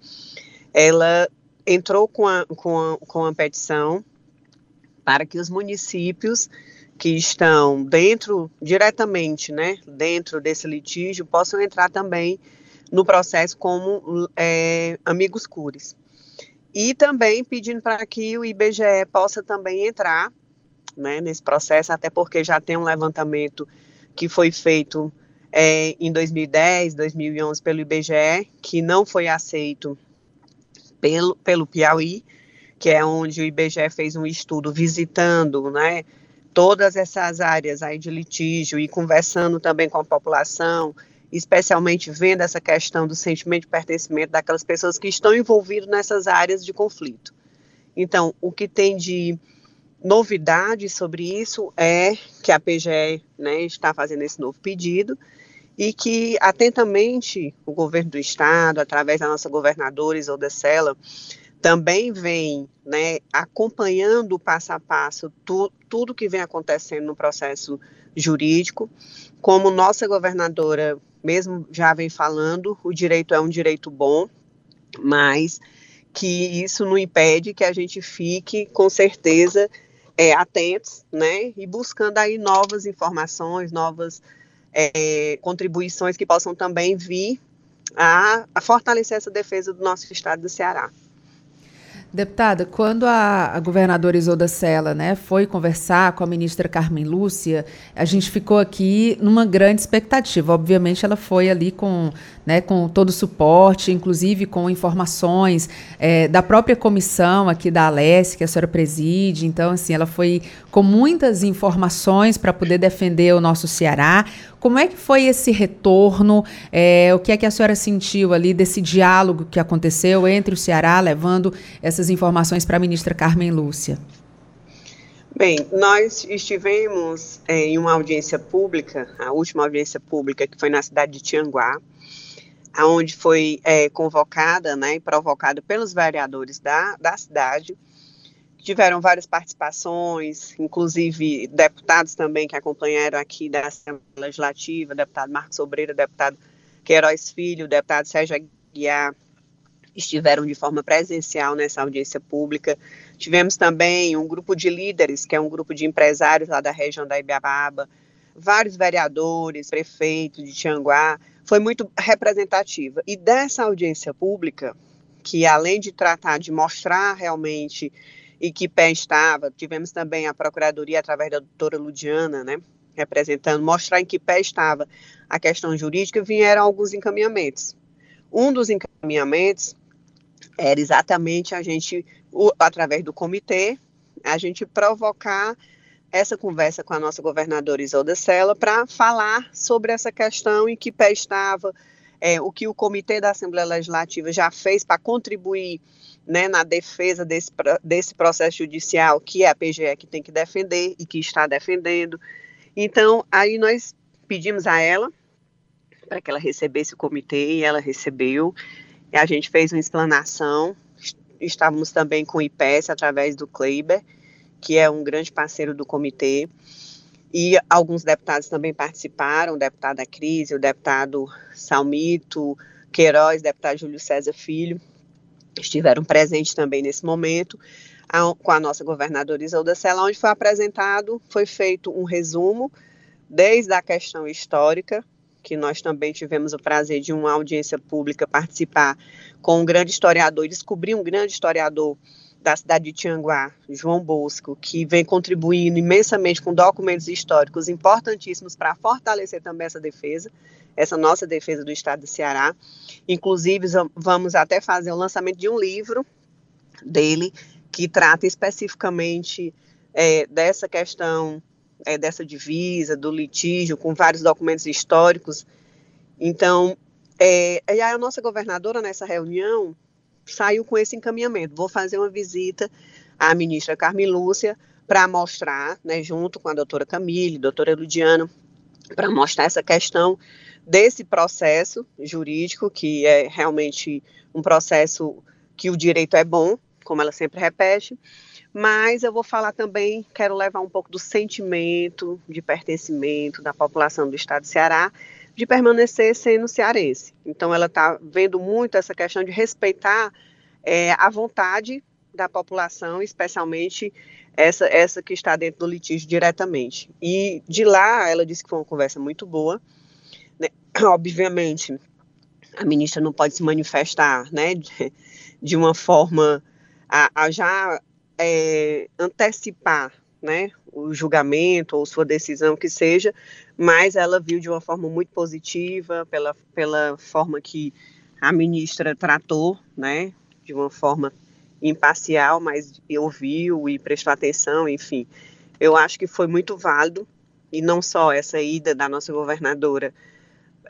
ela entrou com a, com a, com a petição para que os municípios que estão dentro, diretamente, né, dentro desse litígio, possam entrar também no processo como é, amigos cures. E também pedindo para que o IBGE possa também entrar né, nesse processo, até porque já tem um levantamento que foi feito é, em 2010, 2011 pelo IBGE, que não foi aceito pelo, pelo Piauí, que é onde o IBGE fez um estudo visitando, né, todas essas áreas aí de litígio e conversando também com a população, especialmente vendo essa questão do sentimento de pertencimento daquelas pessoas que estão envolvidas nessas áreas de conflito. Então, o que tem de novidade sobre isso é que a PGE né, está fazendo esse novo pedido e que atentamente o governo do estado, através da nossa governadora Isolda Sela, também vem né, acompanhando passo a passo tu, tudo que vem acontecendo no processo jurídico. Como nossa governadora mesmo já vem falando, o direito é um direito bom, mas que isso não impede que a gente fique, com certeza, é, atentos, né, e buscando aí novas informações, novas é, contribuições que possam também vir a, a fortalecer essa defesa do nosso estado do Ceará. Deputada, quando a, a, governadora Isolda Sela né, foi conversar com a ministra Carmen Lúcia, a gente ficou aqui numa grande expectativa. Obviamente, ela foi ali com, né, com todo o suporte, inclusive com informações é, da própria comissão aqui da Alesse, que a senhora preside. Então, assim, ela foi com muitas informações para poder defender o nosso Ceará. Como é que foi esse retorno? É, o que é que a senhora sentiu ali desse diálogo que aconteceu entre o Ceará, levando essas informações para a ministra Carmen Lúcia? Bem, nós estivemos é, em uma audiência pública, a última audiência pública que foi na cidade de Tianguá, onde foi é, convocada né, provocada pelos vereadores da, da cidade Tiveram várias participações, inclusive deputados também que acompanharam aqui da Assembleia Legislativa, deputado Marcos Sobreira, deputado Queiroz Filho, deputado Sérgio Aguiar, estiveram de forma presencial nessa audiência pública. Tivemos também um grupo de líderes, que é um grupo de empresários lá da região da Ibiababa, vários vereadores, prefeitos de Tianguá, foi muito representativa. E dessa audiência pública, que além de tratar de mostrar realmente em que pé estava, tivemos também a Procuradoria, através da doutora Ludiana, né, representando, mostrar em que pé estava a questão jurídica, vieram alguns encaminhamentos. Um dos encaminhamentos era exatamente a gente, através do comitê, a gente provocar essa conversa com a nossa governadora Isolda Sela para falar sobre essa questão em que pé estava, é, o que o comitê da Assembleia Legislativa já fez para contribuir né, na defesa desse, desse processo judicial, que é a PGE que tem que defender e que está defendendo. Então, aí nós pedimos a ela para que ela recebesse o comitê e ela recebeu. E a gente fez uma explanação. Estávamos também com o IPES através do Kleiber, que é um grande parceiro do comitê. E alguns deputados também participaram, o deputado Crise, o deputado Salmito, Queiroz, deputado Júlio César Filho, estiveram presentes também nesse momento, a, com a nossa governadora Isolda Sela, onde foi apresentado, foi feito um resumo, desde a questão histórica, que nós também tivemos o prazer de uma audiência pública participar com um grande historiador, descobrir um grande historiador da cidade de Tianguá, João Bosco, que vem contribuindo imensamente com documentos históricos importantíssimos para fortalecer também essa defesa, essa nossa defesa do estado do Ceará. Inclusive, vamos até fazer o lançamento de um livro dele que trata especificamente é, dessa questão, é, dessa divisa, do litígio, com vários documentos históricos. Então, é, a nossa governadora nessa reunião saiu com esse encaminhamento. Vou fazer uma visita à ministra Carmen Lúcia para mostrar, né, junto com a doutora Camille, doutora Ludiano, para mostrar essa questão desse processo jurídico, que é realmente um processo que o direito é bom, como ela sempre repete, mas eu vou falar também, quero levar um pouco do sentimento de pertencimento da população do estado do Ceará, de permanecer sendo cearense. Então, ela está vendo muito essa questão de respeitar é, a vontade da população, especialmente essa, essa que está dentro do litígio diretamente. E de lá, ela disse que foi uma conversa muito boa. Né? Obviamente, a ministra não pode se manifestar né, de, uma forma a, a já é, antecipar né, o julgamento ou sua decisão que seja, mas ela viu de uma forma muito positiva pela, pela forma que a ministra tratou, né, de uma forma imparcial, mas ouviu e prestou atenção, enfim. Eu acho que foi muito válido, e não só essa ida da nossa governadora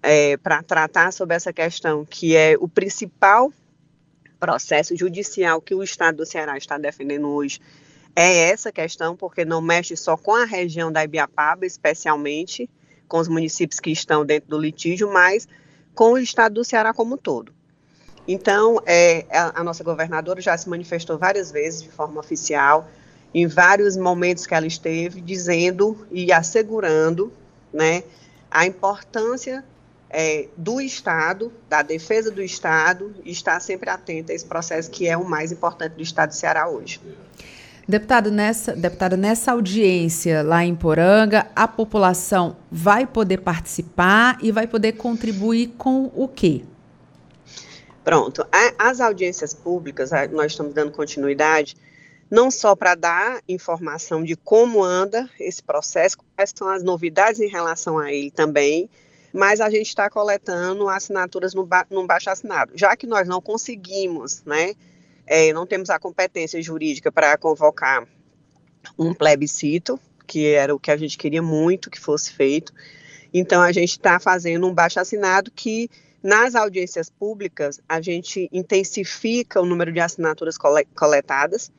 é, para tratar sobre essa questão, que é o principal processo judicial que o Estado do Ceará está defendendo hoje, é essa questão, porque não mexe só com a região da Ibiapaba, especialmente, com os municípios que estão dentro do litígio, mas com o estado do Ceará como um todo. Então, é, a, nossa governadora já se manifestou várias vezes de forma oficial, em vários momentos que ela esteve, dizendo e assegurando né, a importância é, do Estado, da defesa do Estado, e estar sempre atenta a esse processo que é o mais importante do Estado do Ceará hoje. Deputado, nessa, deputada, nessa audiência lá em Poranga, a população vai poder participar e vai poder contribuir com o quê? Pronto. As audiências públicas, nós estamos dando continuidade, não só para dar informação de como anda esse processo, quais são as novidades em relação a ele também, mas a gente está coletando assinaturas no, ba no baixo assinado. Já que nós não conseguimos, né, é, não temos a competência jurídica para convocar um plebiscito, que era o que a gente queria muito que fosse feito. Então, a gente está fazendo um baixo assinado que, nas audiências públicas, a gente intensifica o número de assinaturas coletadas.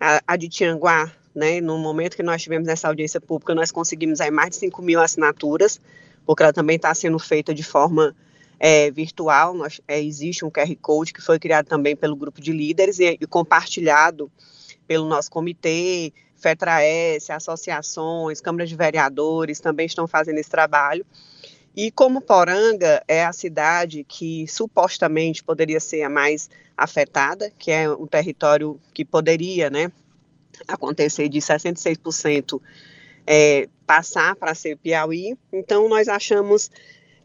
A, a de Tianguá, né, no momento que nós tivemos nessa audiência pública, nós conseguimos aí mais de 5 mil assinaturas, porque ela também está sendo feita de forma é, virtual, nós, é, existe um QR Code que foi criado também pelo grupo de líderes e, e compartilhado pelo nosso comitê, FETRAES, associações, câmaras de vereadores também estão fazendo esse trabalho. E como Poranga é a cidade que supostamente poderia ser a mais afetada, que é um território que poderia né, acontecer de 66% é, passar para ser Piauí, então nós achamos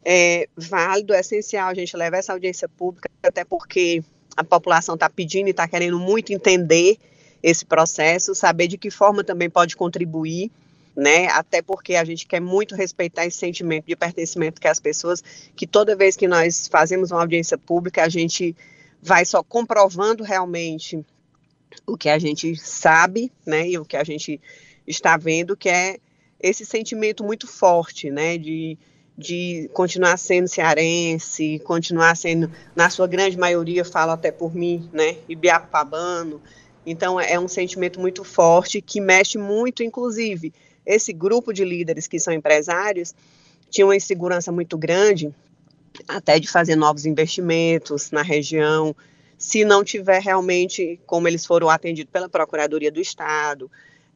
é, válido, é essencial a gente levar essa audiência pública, até porque a população está pedindo e está querendo muito entender esse processo, saber de que forma também pode contribuir, né? Até porque a gente quer muito respeitar esse sentimento de pertencimento que as pessoas, que toda vez que nós fazemos uma audiência pública, a gente vai só comprovando realmente o que a gente sabe, né? E o que a gente está vendo, que é esse sentimento muito forte, né? De de continuar sendo cearense, continuar sendo, na sua grande maioria, falo até por mim, né, ibiapabano. Então, é um sentimento muito forte que mexe muito, inclusive, esse grupo de líderes que são empresários tinha uma insegurança muito grande, até de fazer novos investimentos na região, se não tiver realmente, como eles foram atendidos pela Procuradoria do Estado,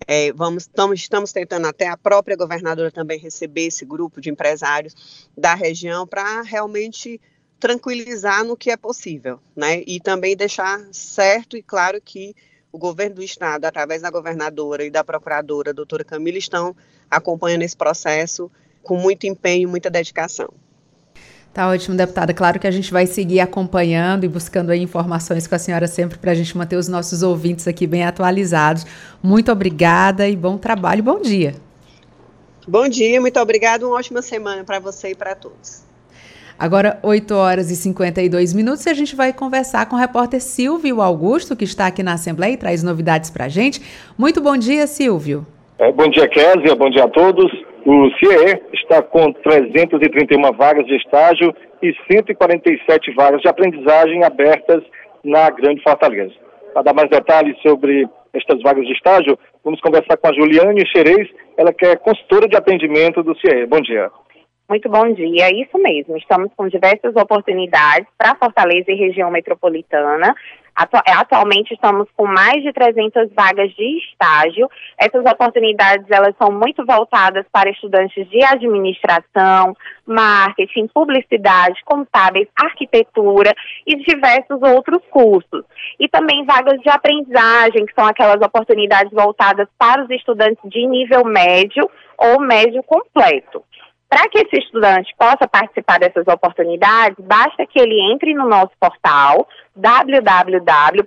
é, vamos, estamos, tentando até a própria governadora também receber esse grupo de empresários da região para realmente tranquilizar no que é possível, né? E também deixar certo e claro que o governo do estado, através da governadora e da procuradora, doutora Camila, estão acompanhando esse processo com muito empenho muita dedicação. Tá ótimo, deputada. Claro que a gente vai seguir acompanhando e buscando aí informações com a senhora sempre para a gente manter os nossos ouvintes aqui bem atualizados. Muito obrigada e bom trabalho. Bom dia. Bom dia, muito obrigada. Uma ótima semana para você e para todos. Agora, 8 horas e 52 minutos, e a gente vai conversar com o repórter Silvio Augusto, que está aqui na Assembleia e traz novidades para a gente. Muito bom dia, Silvio. É, bom dia, Kézia. Bom dia a todos. O CIE está com 331 vagas de estágio e 147 vagas de aprendizagem abertas na Grande Fortaleza. Para dar mais detalhes sobre estas vagas de estágio, vamos conversar com a Juliane Xerez, ela que é consultora de atendimento do CIE. Bom dia. Muito bom dia, é isso mesmo. Estamos com diversas oportunidades para Fortaleza e região metropolitana. É, atualmente estamos com mais de 300 vagas de estágio. Essas oportunidades elas são muito voltadas para estudantes de administração, marketing, publicidade, contábeis, arquitetura e diversos outros cursos. E também vagas de aprendizagem, que são aquelas oportunidades voltadas para os estudantes de nível médio ou médio completo. Para que esse estudante possa participar dessas oportunidades, basta que ele entre no nosso portal www.cie.org.br,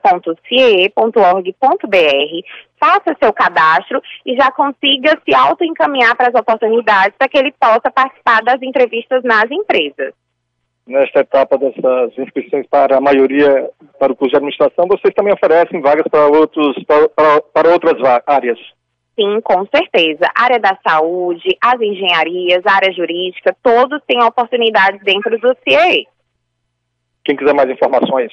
faça seu cadastro e já consiga se autoencaminhar para as oportunidades para que ele possa participar das entrevistas nas empresas. Nesta etapa dessas inscrições para a maioria para o curso de administração, vocês também oferecem vagas para, outros, para, para, para outras áreas? Sim, com certeza. A área da saúde, as engenharias, a área jurídica, todos têm oportunidades dentro do CIE. Quem quiser mais informações?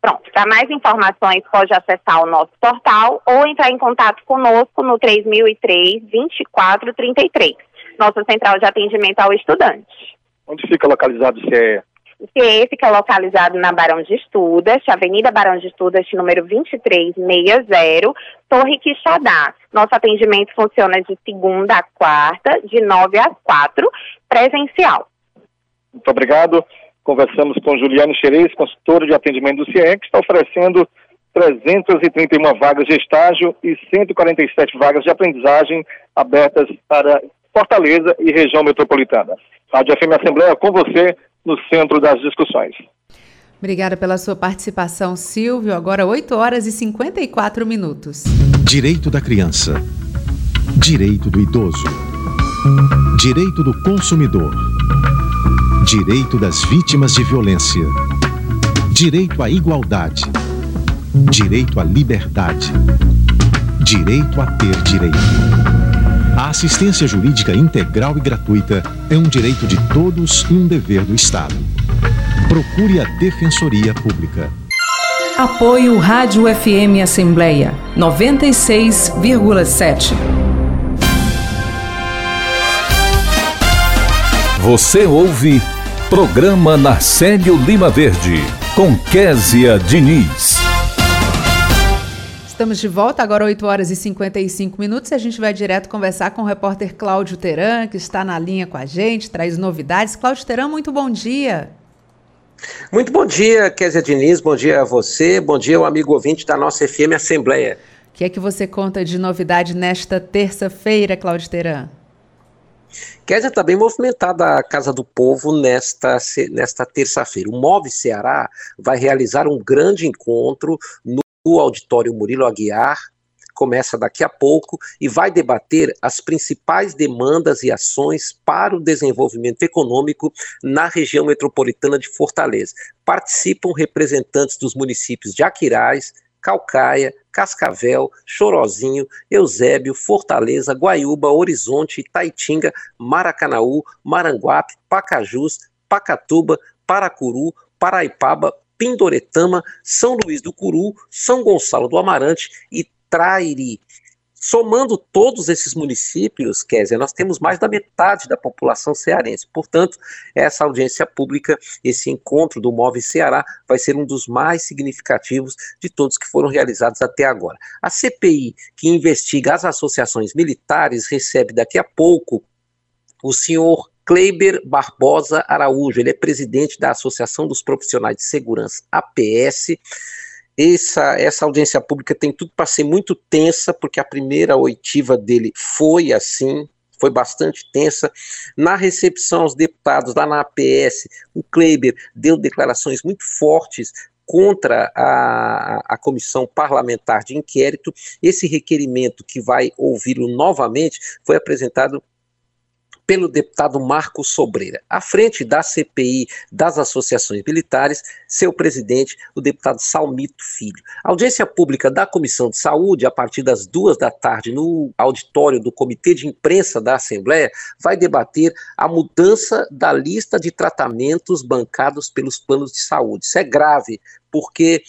Pronto, para mais informações pode acessar o nosso portal ou entrar em contato conosco no 3003 2433, nossa central de atendimento ao estudante. Onde fica localizado o CIE? O CIE fica localizado na Barão de Estudas, Avenida Barão de Estudas, número 2360, Torre Quixadá. Nosso atendimento funciona de segunda a quarta, de 9 às 4, presencial. Muito obrigado. Conversamos com Juliane Xerez, consultora de atendimento do CIE, que está oferecendo 331 vagas de estágio e 147 vagas de aprendizagem abertas para Fortaleza e região metropolitana. Rádio FM Assembleia com você no centro das discussões. Obrigada pela sua participação, Silvio. Agora 8 horas e 54 minutos. Direito da criança. Direito do idoso. Direito do consumidor. Direito das vítimas de violência. Direito à igualdade. Direito à liberdade. Direito a ter direito. A assistência jurídica integral e gratuita é um direito de todos e um dever do Estado. Procure a Defensoria Pública. Apoio Rádio FM Assembleia 96,7. Você ouve Programa Narcélio Lima Verde com Késia Diniz. Estamos de volta, agora 8 horas e 55 minutos, e a gente vai direto conversar com o repórter Cláudio Teran, que está na linha com a gente, traz novidades. Cláudio Teran, muito bom dia. Muito bom dia, Kézia Diniz, bom dia a você, bom dia ao amigo ouvinte da nossa FM Assembleia. O que é que você conta de novidade nesta terça-feira, Cláudio Teran? Kézia está bem movimentada a Casa do Povo nesta, nesta terça-feira. O Move Ceará vai realizar um grande encontro no o auditório Murilo Aguiar começa daqui a pouco e vai debater as principais demandas e ações para o desenvolvimento econômico na região metropolitana de Fortaleza. Participam representantes dos municípios de Aquiraz, Calcaia, Cascavel, Chorozinho, Eusébio, Fortaleza, Guaiúba, Horizonte, Itaitinga, Maracanaú, Maranguape, Pacajus, Pacatuba, Paracuru, Paraipaba, Pindoretama, São Luís do Curu, São Gonçalo do Amarante e Trairi. Somando todos esses municípios, Kézia, nós temos mais da metade da população cearense. Portanto, essa audiência pública, esse encontro do Move Ceará, vai ser um dos mais significativos de todos que foram realizados até agora. A CPI, que investiga as associações militares, recebe daqui a pouco o senhor Kleiber Barbosa Araújo, ele é presidente da Associação dos Profissionais de Segurança, APS. Essa, essa audiência pública tem tudo para ser muito tensa, porque a primeira oitiva dele foi assim, foi bastante tensa. Na recepção aos deputados lá na APS, o Kleiber deu declarações muito fortes contra a, a comissão parlamentar de inquérito. Esse requerimento, que vai ouvi-lo novamente, foi apresentado pelo deputado Marcos Sobreira. À frente da CPI das associações militares, seu presidente, o deputado Salmito Filho. A audiência pública da Comissão de Saúde, a partir das duas da tarde, no auditório do Comitê de Imprensa da Assembleia, vai debater a mudança da lista de tratamentos bancados pelos planos de saúde. Isso é grave, porque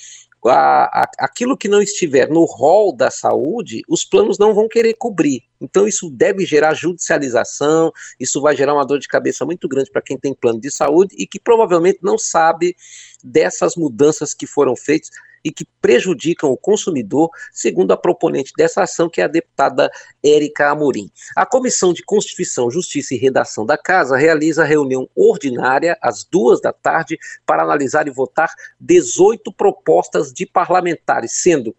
a, a, aquilo que não estiver no rol da saúde, os planos não vão querer cobrir. Então, isso deve gerar judicialização, isso vai gerar uma dor de cabeça muito grande para quem tem plano de saúde e que provavelmente não sabe dessas mudanças que foram feitas e que prejudicam o consumidor, segundo a proponente dessa ação, que é a deputada Érica Amorim. A Comissão de Constituição, Justiça e Redação da Casa realiza reunião ordinária às duas da tarde para analisar e votar 18 propostas de parlamentares, sendo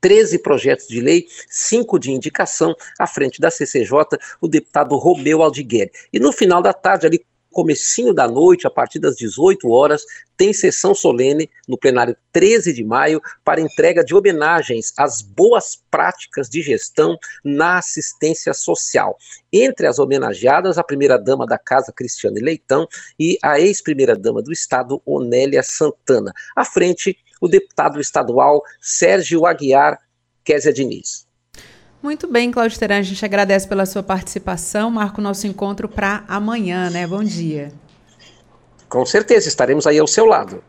13 projetos de lei, 5 de indicação, à frente da CCJ, o deputado Romeu Aldigueri. E no final da tarde, ali comecinho da noite, a partir das 18 horas, tem sessão solene no plenário 13 de maio para entrega de homenagens às boas práticas de gestão na assistência social. Entre as homenageadas, a primeira-dama da Casa, Cristiane Leitão, e a ex-primeira-dama do Estado, Onélia Santana. À frente, o deputado estadual Sérgio Aguiar Kézia Diniz. Muito bem, Cláudio Teran, a gente agradece pela sua participação. Marca o nosso encontro para amanhã, né? Bom dia. Com certeza, estaremos aí ao seu lado.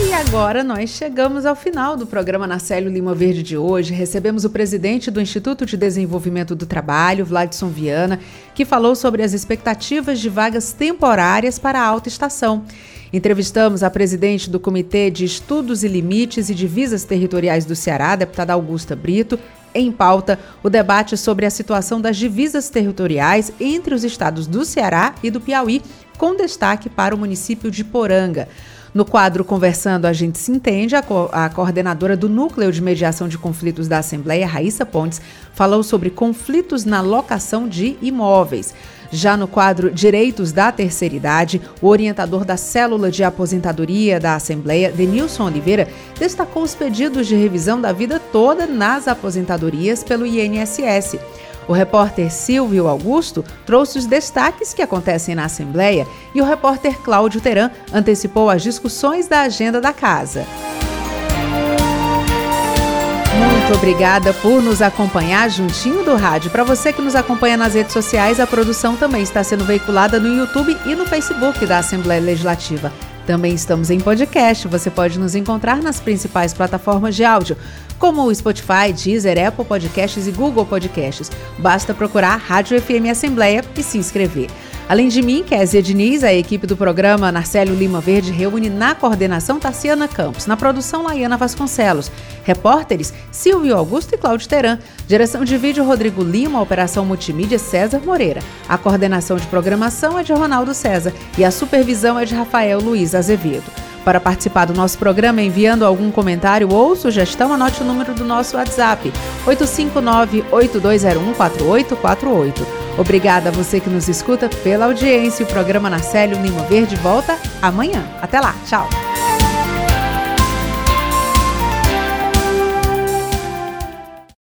E agora nós chegamos ao final do programa Narcélio Lima Verde de hoje. Recebemos o presidente do Instituto de Desenvolvimento do Trabalho, Vladson Viana, que falou sobre as expectativas de vagas temporárias para a alta estação. Entrevistamos a presidente do Comitê de Estudos e Limites e Divisas Territoriais do Ceará, deputada Augusta Brito, em pauta, o debate sobre a situação das divisas territoriais entre os estados do Ceará e do Piauí, com destaque para o município de Poranga. No quadro Conversando a gente se entende, a, co a, coordenadora do Núcleo de Mediação de Conflitos da Assembleia, Raíssa Pontes, falou sobre conflitos na locação de imóveis. Já no quadro Direitos da Terceira Idade, o orientador da Célula de Aposentadoria da Assembleia, Denilson Oliveira, destacou os pedidos de revisão da vida toda nas aposentadorias pelo INSS. O repórter Silvio Augusto trouxe os destaques que acontecem na Assembleia e o repórter Cláudio Teran antecipou as discussões da agenda da casa. Muito obrigada por nos acompanhar juntinho do rádio. Para você que nos acompanha nas redes sociais, a produção também está sendo veiculada no YouTube e no Facebook da Assembleia Legislativa. Também estamos em podcast. Você pode nos encontrar nas principais plataformas de áudio, como o Spotify, Deezer, Apple Podcasts e Google Podcasts. Basta procurar Rádio FM Assembleia e se inscrever. Além de mim, Kézia Diniz, a equipe do programa Narcélio Lima Verde reúne na coordenação Tarciana Campos, na produção Laiana Vasconcelos, repórteres Silvio Augusto e Cláudio Teran, direção de vídeo Rodrigo Lima, operação multimídia César Moreira. A coordenação de programação é de Ronaldo César e a supervisão é de Rafael Luiz Azevedo. Para participar do nosso programa enviando algum comentário ou sugestão, anote o número do nosso WhatsApp: 859-8201-4848. Obrigada a você que nos escuta pela audiência. O programa Narcélio Lima Verde volta amanhã. Até lá. Tchau.